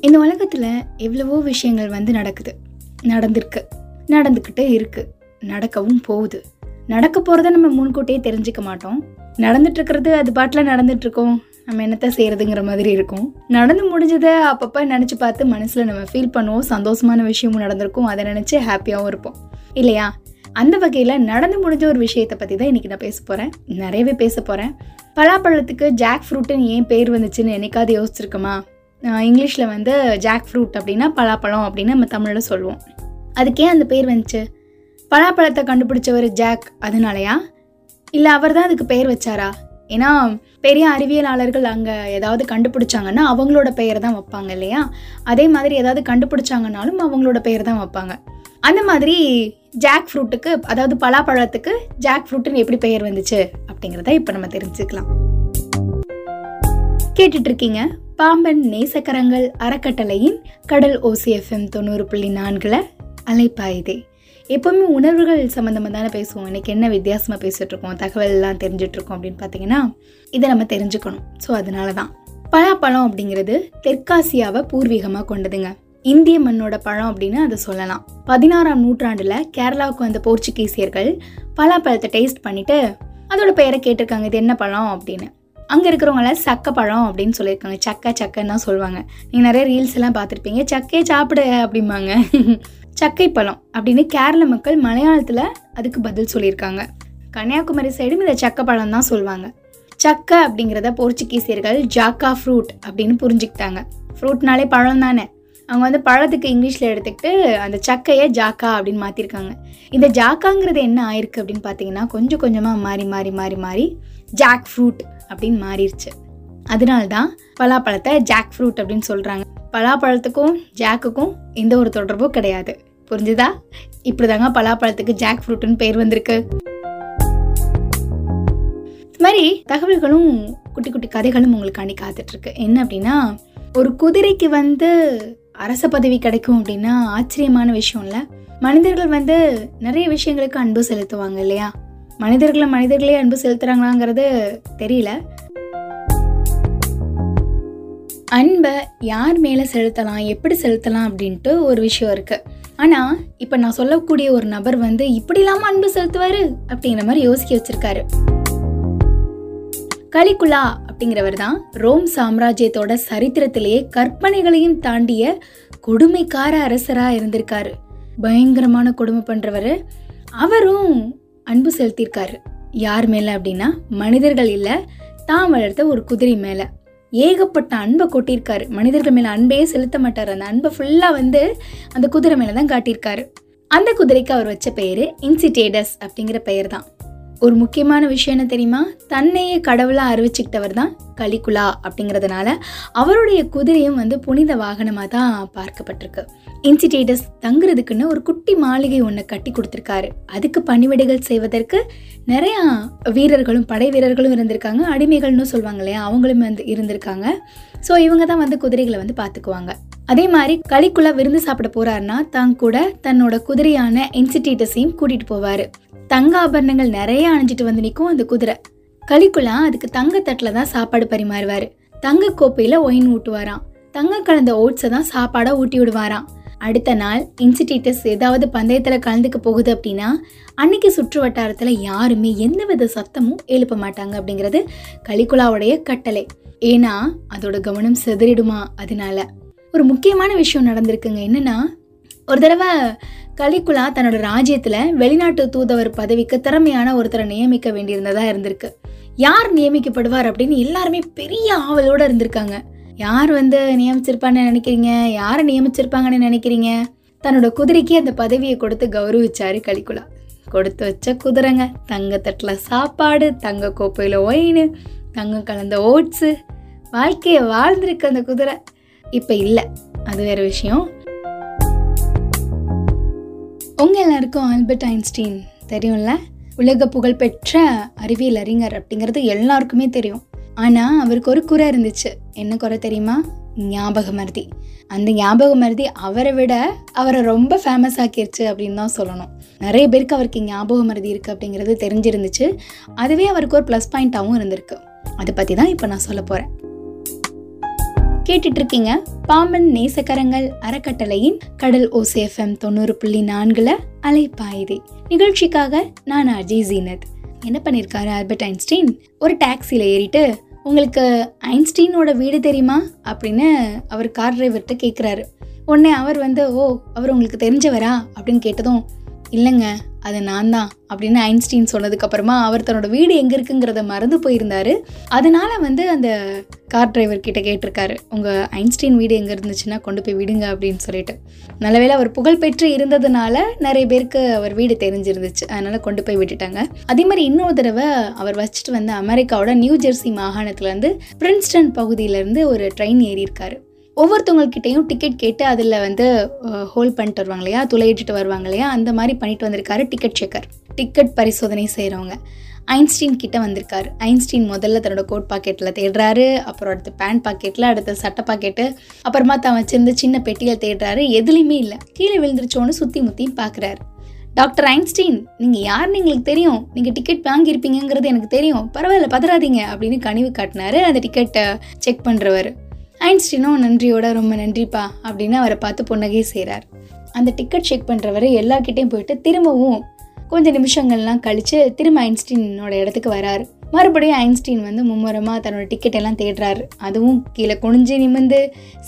இந்த உலகத்தில் எவ்வளவோ விஷயங்கள் வந்து நடக்குது. நடந்திருக்கு. நடந்துக்கிட்டே இருக்குது நடக்கவும் போகுது. நடக்க போகிறத நம்ம முன்கூட்டியே தெரிஞ்சுக்க மாட்டோம். நடந்துட்டுருக்கிறது அது பாட்டில் நடந்துட்டுருக்கோம் நம்ம என்னத்தை செய்கிறதுங்கிற மாதிரி இருக்கும். நடந்து முடிஞ்சதை அப்பப்போ நினச்சி பார்த்து மனசில் நம்ம ஃபீல் பண்ணுவோம். சந்தோஷமான விஷயமும் நடந்திருக்கும். அதை நினச்சி ஹாப்பியாகவும் இருப்போம். இல்லையா? அந்த வகையில் நடந்து முடிஞ்ச ஒரு விஷயத்தை பற்றி தான் இன்றைக்கி நான் பேச போகிறேன் நிறையவே பேச போகிறேன் பலாப்பழத்துக்கு ஜாக் ஃப்ரூட்டுன்னு ஏன் பேர் வந்துச்சுன்னு என்னைக்காவது யோசிச்சிருக்கோமா? இங்கிலீஷில் வந்து ஜாக் ஃப்ரூட் அப்படின்னா பலாப்பழம் அப்படின்னு நம்ம தமிழில் சொல்லுவோம். அதுக்கே அந்த பேர் வந்துச்சு? பலாப்பழத்தை கண்டுபிடிச்சவர் ஜாக் அதனாலயா? இல்லை அவர் தான் அதுக்கு பெயர் வச்சாரா? ஏன்னா பெரிய அறிவியலாளர்கள் அங்கே ஏதாவது கண்டுபிடிச்சாங்கன்னா அவங்களோட பெயர் தான் வைப்பாங்க இல்லையா? அதே மாதிரி ஏதாவது கண்டுபிடிச்சாங்கனாலும் அவங்களோட பெயர் தான் வைப்பாங்க. அந்த மாதிரி ஜாக் ஃப்ரூட்டுக்கு அதாவது பலாப்பழத்துக்கு ஜாக் ஃப்ரூட்டுன்னு எப்படி பெயர் வந்துச்சு அப்படிங்கிறத இப்போ நம்ம தெரிஞ்சுக்கலாம். கேட்டுட்ருக்கீங்க பாம்பன் நேசக்கரங்கள் அறக்கட்டளையின் கடல் ஓசிஎஃப்எம் தொண்ணூறு புள்ளி நான்கில் அலைப்பாயுதே. எப்போவுமே உணர்வுகள் சம்மந்தமாக தானே பேசுவோம். இன்றைக்கி என்ன வித்தியாசமாக பேசிகிட்ருக்கோம் தகவல்லாம் தகவல் எல்லாம் அப்படின்னு பார்த்தீங்கன்னா இதை நம்ம தெரிஞ்சுக்கணும். ஸோ அதனால தான் பலாப்பழம் அப்படிங்கிறது தெற்காசியாவை பூர்வீகமாக கொண்டதுங்க. இந்திய மண்ணோட பழம் அப்படின்னு அதை சொல்லலாம். பதினாறாம் நூற்றாண்டில் கேரளாவுக்கு வந்த போர்ச்சுகீசியர்கள் பலாப்பழத்தை டேஸ்ட் பண்ணிவிட்டு அதோட பெயரை கேட்டிருக்காங்க. இது என்ன பழம் அப்படின்னு. அங்கே இருக்கிறவங்கள சக்க பழம் அப்படின்னு சொல்லியிருக்காங்க. சக்க சக்கன்னு தான் சொல்லுவாங்க. நீங்கள் நிறைய ரீல்ஸ் எல்லாம் பார்த்துருப்பீங்க. சக்கையை சாப்பிடு அப்படிம்பாங்க. சக்கை பழம் அப்படின்னு கேரள மக்கள் மலையாளத்தில் அதுக்கு பதில் சொல்லியிருக்காங்க. கன்னியாகுமரி சைடும் இதை சக்க பழம் தான் சொல்லுவாங்க. சக்க அப்படிங்கிறத போர்ச்சுகீசியர்கள் ஜாக்கா ஃப்ரூட் அப்படின்னு புரிஞ்சுக்கிட்டாங்க. ஃப்ரூட்னாலே பழம் தானே. அவங்க வந்து பழத்துக்கு இங்கிலீஷில் எடுத்துக்கிட்டு அந்த சக்கையை ஜாக்கா அப்படின்னு மாற்றிருக்காங்க இந்த ஜாக்காங்கிறது என்ன ஆயிருக்கு அப்படின்னு பார்த்தீங்கன்னா கொஞ்சம் கொஞ்சமாக மாறி மாறி மாறி மாறி ஜாக் ஃப்ரூட் அப்படின்னு மாறிடுச்சு அதனால்தான் பலாப்பழத்தை ஜாக் ஃப்ரூட் அப்படின்னு சொல்கிறாங்க பலாப்பழத்துக்கும் ஜாக்குக்கும் எந்த ஒரு தொடர்பும் கிடையாது. புரிஞ்சுதா? இப்படிதாங்க பலாப்பழத்துக்கு ஜாக் ஃப்ரூட்டுன்னு பேர் வந்திருக்கு. இது மாதிரி தகவல்களும் குட்டி குட்டி கதைகளும் உங்களுக்காண்டி காத்துட்டு காத்துட்ருக்கு. என்ன அப்படின்னா ஒரு குதிரைக்கு வந்து அரச பதவி கிடைக்கும் அப்படின்னா ஆச்சரியமான விஷயம் இல்லை மனிதர்கள் வந்து நிறைய விஷயங்களுக்கு அன்பு செலுத்துவாங்க இல்லையா? மனிதர்களை மனிதர்களே அன்பு செலுத்துறாங்களாங்கிறது தெரியல. அன்பை யார் மேலே செலுத்தலாம் எப்படி செலுத்தலாம் அப்படின்ட்டு ஒரு விஷயம் இருக்குது ஆனால் இப்போ நான் சொல்லக்கூடிய ஒரு நபர் வந்து இப்படி இல்லாமல் அன்பு செலுத்துவார் அப்படிங்கிற மாதிரி யோசிக்க வச்சிருக்காரு. கலிகுலா அப்படிங்கிறவர் தான் ரோம் சாம்ராஜ்யத்தோட சரித்திரத்திலேயே கற்பனைகளையும் தாண்டிய கொடுமைக்கார அரசராக இருந்திருக்காரு. பயங்கரமான கொடுமை பண்ணுறவர் அவரும் அன்பு செலுத்தியிருக்காரு. யார் மேலே அப்படின்னா மனிதர்கள் இல்லை தான் வளர்த்த ஒரு குதிரை மேலே. ஏகப்பட்ட அன்பை கொட்டியிருக்காரு. மனிதர்கள் மேலே அன்பே செலுத்த மாட்டார். அந்த அன்பை ஃபுல்லாக வந்து அந்த குதிரை மேலே தான் காட்டியிருக்காரு. அந்த குதிரைக்கு அவர் வச்ச பெயர் இன்சிடேடஸ் அப்படிங்கிற பெயர் தான் ஒரு முக்கியமான விஷயம் என்ன தெரியுமா? தன்னையே கடவுளாக அறிவிச்சுக்கிட்டவர் தான் கலிக்குலா அப்படிங்கிறதுனால அவருடைய குதிரையும் வந்து புனித வாகனமாக தான் பார்க்கப்பட்டிருக்கு. இன்சிடேட்டஸ் தங்குறதுக்குன்னு ஒரு குட்டி மாளிகை ஒன்று கட்டி கொடுத்துருக்காரு. அதுக்கு பணிவிடைகள் செய்வதற்கு நிறையா வீரர்களும் படை வீரர்களும் இருந்திருக்காங்க. அடிமைகள்னு சொல்லுவாங்க இல்லையா அவங்களும் வந்து இருந்திருக்காங்க. ஸோ இவங்க தான் வந்து குதிரைகளை வந்து பார்த்துக்குவாங்க. அதே மாதிரி கலிக்குள்ள விருந்து சாப்பிட போறாருன்னா தான் கூட தன்னோட குதிரையான இன்சிடேட்டஸையும் கூட்டிட்டு போவார். தங்க ஆபரணங்கள் நிறைய அணிஞ்சிட்டு வந்து நிற்கும் அந்த குதிரை. கலிக்குலா அதுக்கு தங்க தட்டில் தான் சாப்பாடு பரிமாறுவார். தங்க கோப்பையில் ஒயின் ஊட்டுவாராம். தங்க கலந்த ஓட்ஸை தான் சாப்பாடாக ஊட்டி விடுவாராம். அடுத்த நாள் இன்சிடேட்டஸ் ஏதாவது பந்தயத்தில் கலந்துக்க போகுது அப்படின்னா அன்னைக்கு சுற்று வட்டாரத்தில் யாருமே எந்தவித சத்தமும் எழுப்ப மாட்டாங்க அப்படிங்கிறது கலிக்குலாவுடைய கட்டளை. ஏன்னா அதோட கவனம் செதறிடுமா அதனால. ஒரு முக்கியமான விஷயம் நடந்திருக்குங்க. என்னன்னா ஒரு தடவை கலிகுலா தன்னோட ராஜ்யத்தில் வெளிநாட்டு தூதவர் பதவிக்கு திறமையான ஒருத்தரை நியமிக்க வேண்டியிருந்ததா இருந்திருக்கு. யார் நியமிக்கப்படுவார் அப்படின்னு எல்லாருமே பெரிய ஆவலோட இருந்திருக்காங்க. யார் வந்து நியமிச்சிருப்பான்னு நினைக்கிறீங்க? யாரை நியமிச்சிருப்பாங்கன்னு நினைக்கிறீங்க? தன்னோட குதிரைக்கு அந்த பதவியை கொடுத்து கௌரவிச்சாரு கலிக்குலா கொடுத்து வச்ச குதிரைங்க தங்கத்தட்டில் சாப்பாடு தங்க கோப்பையில் ஒயின் தங்கம் கலந்த ஓட்ஸு. வாழ்க்கையை வாழ்ந்திருக்கு அந்த குதிரை. இப்போ இல்லை அது வேற விஷயம். உங்கள் எல்லாருக்கும் ஆல்பர்ட் ஐன்ஸ்டீன் தெரியும்ல? உலக புகழ்பெற்ற அறிவியல் அறிஞர் அப்படிங்கிறது எல்லாருக்குமே தெரியும். ஆனால் அவருக்கு ஒரு குறை இருந்துச்சு. என்ன குறை தெரியுமா? ஞாபக மருதி அந்த ஞாபக மருதி அவரை விட அவரை ரொம்ப ஃபேமஸ் ஆக்கிருச்சு அப்படின்னு தான் சொல்லணும். நிறைய பேருக்கு அவருக்கு ஞாபக மருதி இருக்குது அப்படிங்கிறது தெரிஞ்சிருந்துச்சு. அதுவே அவருக்கு ஒரு ப்ளஸ் பாயிண்ட்டாகவும் இருந்திருக்கு. அதை பற்றி தான் இப்போ நான் சொல்ல போகிறேன் கேட்டுட்டு இருக்கீங்க பாம்பன் நேசக்கரங்கள் அறக்கட்டளையின் கடல் ஓசேஃபம் தொண்ணூறு புள்ளி நான்குல அலைப்பாயுதே. நிகழ்ச்சிக்காக நான் அஜய் ஜீனத். என்ன பண்ணியிருக்காரு ஆல்பர்ட் ஐன்ஸ்டீன்? ஒரு டாக்ஸியில் ஏறிட்டு உங்களுக்கு ஐன்ஸ்டீனோட வீடு தெரியுமா? அப்படின்னு அவர் கார் டிரைவர்கிட்ட கேட்குறாரு உடனே அவர் வந்து ஓ அவர் உங்களுக்கு தெரிஞ்சவரா? அப்படின்னு கேட்டதும் இல்லைங்க அது நான் தான் அப்படின்னு ஐன்ஸ்டீன் சொன்னதுக்கப்புறமா அவர் தன்னோட வீடு எங்கே இருக்குங்கிறத மறந்து போயிருந்தாரு. அதனால வந்து அந்த கார் டிரைவர் கிட்ட கேட்டிருக்காரு. உங்கள் ஐன்ஸ்டீன் வீடு எங்கே இருந்துச்சுன்னா கொண்டு போய் விடுங்க அப்படின்னு சொல்லிட்டு. நல்லவேளை அவர் புகழ்பெற்று இருந்ததுனால நிறைய பேருக்கு அவர் வீடு தெரிஞ்சிருந்துச்சு. அதனால் கொண்டு போய் விட்டுட்டாங்க. அதே மாதிரி இன்னொரு தடவை அவர் வச்சுட்டு வந்து அமெரிக்காவோட நியூ ஜெர்சி மாகாணத்துலேருந்து பிரின்ஸ்டன் பகுதியிலேருந்து ஒரு ட்ரெயின் ஏறியிருக்காரு. ஒவ்வொருத்தவங்கக்கிட்டையும் டிக்கெட் கேட்டு அதில் வந்து ஹோல்ட் பண்ணிட்டு வருவாங்க இல்லையா? துளையிட்டு வருவாங்க இல்லையா? அந்த மாதிரி பண்ணிட்டு வந்திருக்காரு டிக்கெட் செக்கர் டிக்கெட் பரிசோதனை செய்கிறவங்க ஐன்ஸ்டீன் கிட்ட வந்திருக்காரு. ஐன்ஸ்டீன் முதல்ல தன்னோட கோட் பாக்கெட்டில் தேடுறாரு. அப்புறம் அடுத்து பேண்ட் பாக்கெட்டில் அடுத்து சட்டை பாக்கெட்டு அப்புறமா தான் வச்சிருந்த சின்ன பெட்டியில் தேடுறாரு. எதுலேயுமே இல்லை. கீழே விழுந்துருச்சோன்னு சுற்றி முற்றி பார்க்குறாரு டாக்டர் ஐன்ஸ்டீன் நீங்கள் யாருன்னு எங்களுக்கு தெரியும். நீங்கள் டிக்கெட் வாங்கியிருப்பீங்கிறது எனக்கு தெரியும். பரவாயில்ல பதறாதீங்க அப்படின்னு கனிவு காட்டினாரு. அந்த டிக்கெட்டை செக் பண்ணுறவர் ஐன்ஸ்டீனும் நன்றியோட ரொம்ப நன்றிப்பா அப்படின்னு அவரை பார்த்து புன்னகை செய்கிறார் அந்த டிக்கெட் செக் பண்ணுறவர் எல்லார்கிட்டையும் போயிட்டு திரும்பவும் கொஞ்சம் நிமிஷங்கள்லாம் கழித்து திரும்ப ஐன்ஸ்டீனோட இடத்துக்கு வராரு. மறுபடியும் ஐன்ஸ்டீன் வந்து மும்முரமாக தன்னோட டிக்கெட் எல்லாம் தேடுறாரு. அதுவும் கீழே குனிஞ்சு நிமிந்து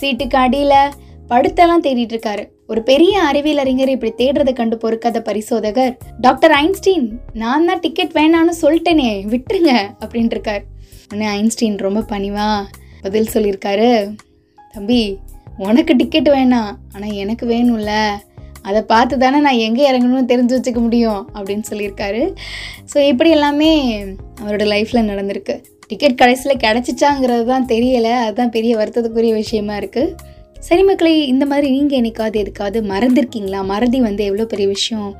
சீட்டுக்கு அடியில் படுத்தெல்லாம் தேடிட்டு இருக்காரு. ஒரு பெரிய அறிவியல் அறிஞர் இப்படி தேடுறதை கண்டு பொறுக்காத பரிசோதகர் டாக்டர் ஐன்ஸ்டீன் நான் தான் டிக்கெட் வேணான்னு சொல்லிட்டேனே விட்டுருங்க அப்படின்ட்டு இருக்கார். உடனே ஐன்ஸ்டீன் ரொம்ப பணிவா பதில் சொல்லியிருக்காரு. தம்பி உனக்கு டிக்கெட் வேணாம் ஆனால் எனக்கு வேணும்ல. அதை பார்த்து தானே நான் எங்கே இறங்கணும்னு தெரிஞ்சு வச்சுக்க முடியும் அப்படின்னு சொல்லியிருக்காரு. ஸோ இப்படி எல்லாமே அவரோட லைஃப்பில் நடந்திருக்கு. டிக்கெட் கடைசியில் கிடச்சிச்சாங்கிறது தான் தெரியலை. அதுதான் பெரிய வருத்தத்துக்குரிய விஷயமா இருக்குது சரி மக்களை இந்த மாதிரி நீங்கள் என்னைக்காவது எதுக்காவது மறந்துருக்கீங்களா? மறதி வந்து எவ்வளோ பெரிய விஷயம்?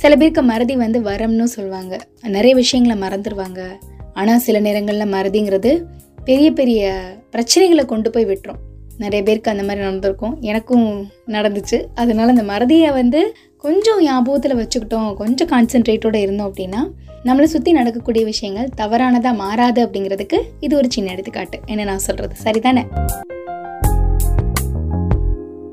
சில பேருக்கு மறதி வந்து வரம்னு சொல்லுவாங்க. நிறைய விஷயங்களை மறந்துடுவாங்க ஆனால் சில நேரங்களில் மறதிங்கிறது பெரிய பெரிய பிரச்சனைகளை கொண்டு போய் விட்டுரும். நிறைய பேருக்கு அந்த மாதிரி நடந்திருக்கும். எனக்கும் நடந்துச்சு. அதனால அந்த மறதியை வந்து கொஞ்சம் ஞாபகத்தில் வச்சுக்கிட்டோம். கொஞ்சம் கான்சென்ட்ரேட்டோடு இருந்தோம் அப்படின்னா நம்மளை சுற்றி நடக்கக்கூடிய விஷயங்கள் தவறானதாக மாறாது அப்படிங்கிறதுக்கு இது ஒரு சின்ன எடுத்துக்காட்டு. என்ன நான் சொல்கிறது சரிதானே?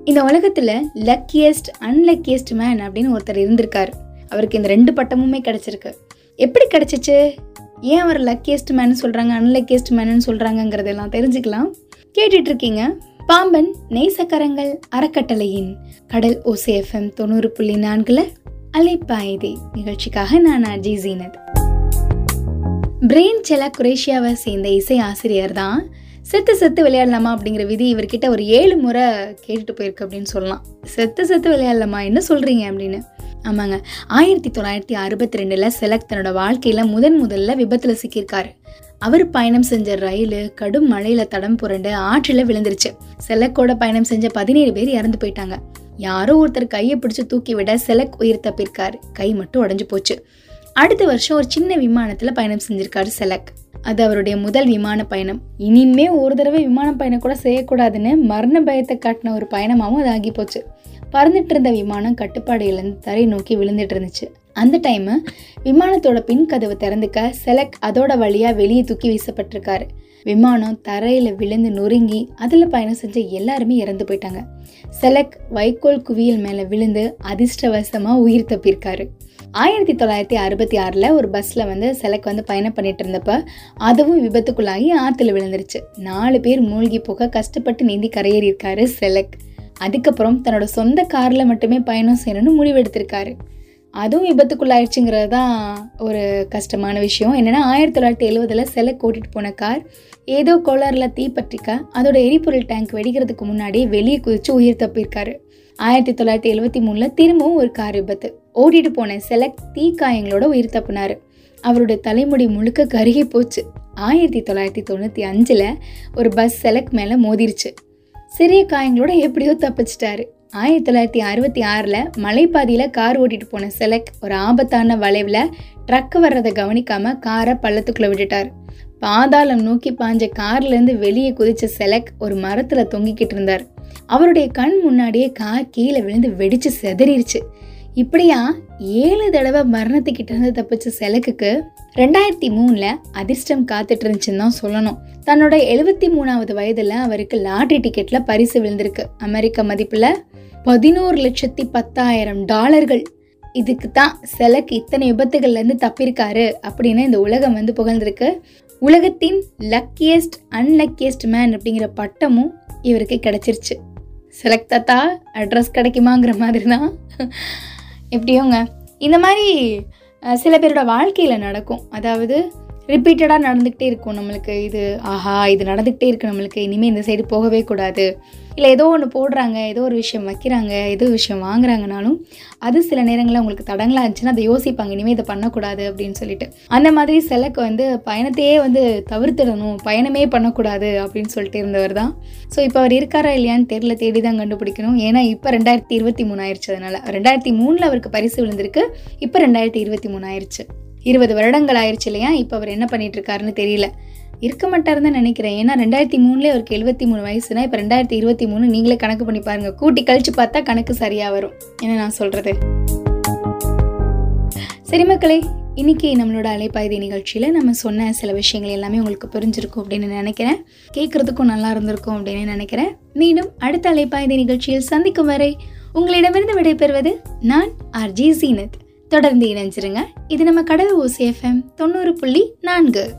இந்த உலகத்தில் லக்கியஸ்ட் அன்லக்கியஸ்ட் மேன் அப்படின்னு ஒருத்தர் இருந்திருக்காரு. அவருக்கு இந்த ரெண்டு பட்டமுமே கிடச்சிருக்கு. எப்படி கிடச்சிச்சு? ஏன் அவர் லக்கியஸ்ட் மேன் சொல்கிறாங்க அன்லக்கியஸ்ட் மேனு சொல்கிறாங்கங்கிறதெல்லாம் தெரிஞ்சுக்கலாம். கேட்டுட்டு இருக்கீங்க பாம்பன் நேசக்கரங்கள் அறக்கட்டளையின் கடல் ஓசேஃபம் தொண்ணூறு புள்ளி நான்குல அலைப்பாயுதே. நிகழ்ச்சிக்காக நான் அஜய் ஜீனத். பிரெயின் செலா குரேஷியாவை சேர்ந்த இசை ஆசிரியர் தான். செத்து செத்து விளையாடலாமா அப்படிங்கிற விதி இவர்கிட்ட ஒரு ஏழு முறை கேட்டுட்டு போயிருக்கு அப்படின்னு சொல்லலாம். செத்து செத்து விளையாடலாமா? என்ன சொல்றீங்க அப்படின்னு. ஆமாங்க. ஆயிரத்தி தொள்ளாயிரத்தி அறுபத்தி ரெண்டில் செலக் தன்னோட வாழ்க்கையில் முதன் முதல்ல விபத்தில் சிக்கியிருக்காரு. அவர் பயணம் செஞ்ச ரயில் கடும் மழையில தடம் புரண்டு ஆற்றில் விழுந்துருச்சு. செலக்கோட பயணம் செஞ்ச பதினேழு பேர் இறந்து போயிட்டாங்க. யாரோ ஒருத்தர் கையை பிடிச்சி தூக்கி விட செலக் உயிர் தப்பியிருக்காரு. கை மட்டும் உடஞ்சு போச்சு. அடுத்த வருஷம் ஒரு சின்ன விமானத்தில் பயணம் செஞ்சிருக்காரு செலக். அது அவருடைய முதல் விமான பயணம். இனிமே ஒரு தடவை விமான பயணம் கூட செய்யக்கூடாதுன்னு மரண பயத்தை காட்டின ஒரு பயணமாகவும் அது ஆகி போச்சு. பறந்துட்டு இருந்த விமானம் கட்டுப்பாடு இழந்து தரை நோக்கி விழுந்துட்டு இருந்துச்சு அந்த டைமு விமானத்தோட பின் கதவு திறந்துக்க செலக் அதோட வழியா வெளியே தூக்கி வீசப்பட்டிருக்காரு. விமானம் தரையில விழுந்து நொறுங்கி அதுல பயணம் செஞ்ச எல்லாருமே இறந்து போயிட்டாங்க. செலக் வைக்கோல் குவியல் மேல விழுந்து அதிர்ஷ்டவசமா உயிர் தப்பியிருக்காரு. ஆயிரத்தி தொள்ளாயிரத்தி அறுபத்தி ஆறில் ஒரு பஸ்ஸில் வந்து செலக் வந்து பயணம் பண்ணிட்டு இருந்தப்ப அதுவும் விபத்துக்குள்ளாகி ஆற்றுல விழுந்துருச்சு. நாலு பேர் மூழ்கி போக கஷ்டப்பட்டு நீந்தி கரையேறியிருக்காரு செலக். அதுக்கப்புறம் தன்னோட சொந்த காரில் மட்டுமே பயணம் செய்யணும்னு முடிவெடுத்திருக்காரு. அதுவும் விபத்துக்குள்ளாயிடுச்சுங்கிறது தான் ஒரு கஷ்டமான விஷயம். என்னென்னா ஆயிரத்தி தொள்ளாயிரத்தி எழுபதில் செலக் கூட்டிகிட்டு போன கார் ஏதோ கோளாறில் தீப்பற்றிக்க அதோட எரிபொருள் டேங்க் வெடிக்கிறதுக்கு முன்னாடியே வெளியே குதிச்சு உயிர் தப்பியிருக்காரு. ஆயிரத்தி தொள்ளாயிரத்தி எழுபத்தி மூணில் திரும்பவும் ஒரு கார் விபத்து. ஓடிட்டு போன செலக் தீக்காயங்களோட உயிர் தப்புனார். அவருடைய தலைமுடி முழுக்க கருகி போச்சு. ஆயிரத்தி தொள்ளாயிரத்தி தொண்ணூற்றி அஞ்சில் ஒரு பஸ் செலக் மேலே மோதிருச்சு. சிறிய காயங்களோட எப்படியோ தப்பிச்சிட்டாரு. ஆயிரத்தி தொள்ளாயிரத்தி அறுபத்தி ஆறில் மலைப்பாதையில் கார் ஓட்டிட்டு போன செலக் ஒரு ஆபத்தான வளைவில் ட்ரக் வர்றதை கவனிக்காம காரை பள்ளத்துக்குள்ளே விட்டுட்டார். பாதாளம் நோக்கி பாஞ்ச கார்லேருந்து வெளியே குதிச்ச செலக் ஒரு மரத்தில் தொங்கிக்கிட்டு இருந்தார். அவருடைய கண் முன்னாடியே கார் கீழே விழுந்து வெடிச்சு செதறிடுச்சு இப்படியா ஏழு தடவை மரணத்துக்கிட்ட இருந்து தப்பிச்ச செலக்குக்கு ரெண்டாயிரத்தி மூணில் அதிர்ஷ்டம் காத்துட்டு இருந்துச்சுன்னு தான் சொல்லணும். தன்னோட எழுபத்தி மூணாவது வயதில் அவருக்கு லாட்ரி டிக்கெட்டில் பரிசு விழுந்திருக்கு. அமெரிக்க மதிப்பில் பதினோரு லட்சத்தி பத்தாயிரம் டாலர்கள். இதுக்கு தான் செலக் இத்தனை விபத்துகள்லேருந்து தப்பியிருக்காரு அப்படின்னு இந்த உலகம் வந்து புகழ்ந்திருக்கு. உலகத்தின் லக்கியஸ்ட் அன்லக்கியஸ்ட் மேன் அப்படிங்கிற பட்டமும் இவருக்கு கிடச்சிருச்சு. செலக்ட் தாத்தா அட்ரஸ் கிடைக்குமாங்கிற மாதிரி தான் எப்படியோங்க? இந்த மாதிரி சில பேரோட வாழ்க்கையில் நடக்கும். அதாவது ரிப்பீட்டடாக நடந்துக்கிட்டே இருக்கும் நம்மளுக்கு. இது ஆஹா இது நடந்துக்கிட்டே இருக்குது நம்மளுக்கு. இனிமேல் இந்த சைடு போகவே கூடாது. இல்லை ஏதோ ஒன்று போடுறாங்க ஏதோ ஒரு விஷயம் வைக்கிறாங்க ஏதோ விஷயம் வாங்குறாங்கனாலும் அது சில நேரங்களில் உங்களுக்கு தடங்களாக இருந்துச்சுன்னா அதை யோசிப்பாங்க. இனிமேல் இதை பண்ணக்கூடாது அப்படின்னு சொல்லிட்டு. அந்த மாதிரி சிலக்கு வந்து பயணத்தையே வந்து தவிர்த்திடணும். பயணமே பண்ணக்கூடாது அப்படின்னு சொல்லிட்டு இருந்தவர் தான். ஸோ இப்போ அவர் இருக்காரா இல்லையான்னு தெரியல. தேடி தான் கண்டுபிடிக்கணும். ஏன்னா இப்போ ரெண்டாயிரத்தி இருபத்தி மூணு ஆயிடுச்சு அதனால். ரெண்டாயிரத்தி மூணில் அவருக்கு பரிசு விழுந்திருக்கு. இப்போ ரெண்டாயிரத்தி இருபத்தி மூணு ஆயிடுச்சு இருபது வருடங்கள் ஆயிடுச்சு இல்லையா? இப்போ அவர் என்ன பண்ணிட்டு இருக்காருன்னு தெரியல. இருக்க மாட்டாருன்னு தான் நினைக்கிறேன். ஏன்னா ரெண்டாயிரத்தி மூணுலேயே அவருக்கு எழுபத்தி மூணு வயசுனா இப்போ ரெண்டாயிரத்தி இருபத்தி மூணு நீங்களே கணக்கு பண்ணி பாருங்க. கூட்டி கழிச்சு பார்த்தா கணக்கு சரியா வரும். என்ன நான் சொல்றது? சரி மக்களே இன்னைக்கு நம்மளோட அலைப்பாய்தி நிகழ்ச்சியில் நம்ம சொன்ன சில விஷயங்கள் எல்லாமே உங்களுக்கு புரிஞ்சிருக்கும் அப்படின்னு நினைக்கிறேன். கேட்குறதுக்கும் நல்லா இருந்திருக்கும் அப்படின்னு நினைக்கிறேன். மீண்டும் அடுத்த அலைப்பாய்தி நிகழ்ச்சியில் சந்திக்கும் வரை உங்களிடமிருந்து விடைபெறுவது நான் ஆர்ஜி சீனத். தொடர்ந்து இணைஞ்சிருங்க. இது நம்ம கடல் ஓசி எஃப்எம் தொண்ணூறு புள்ளி நான்கு.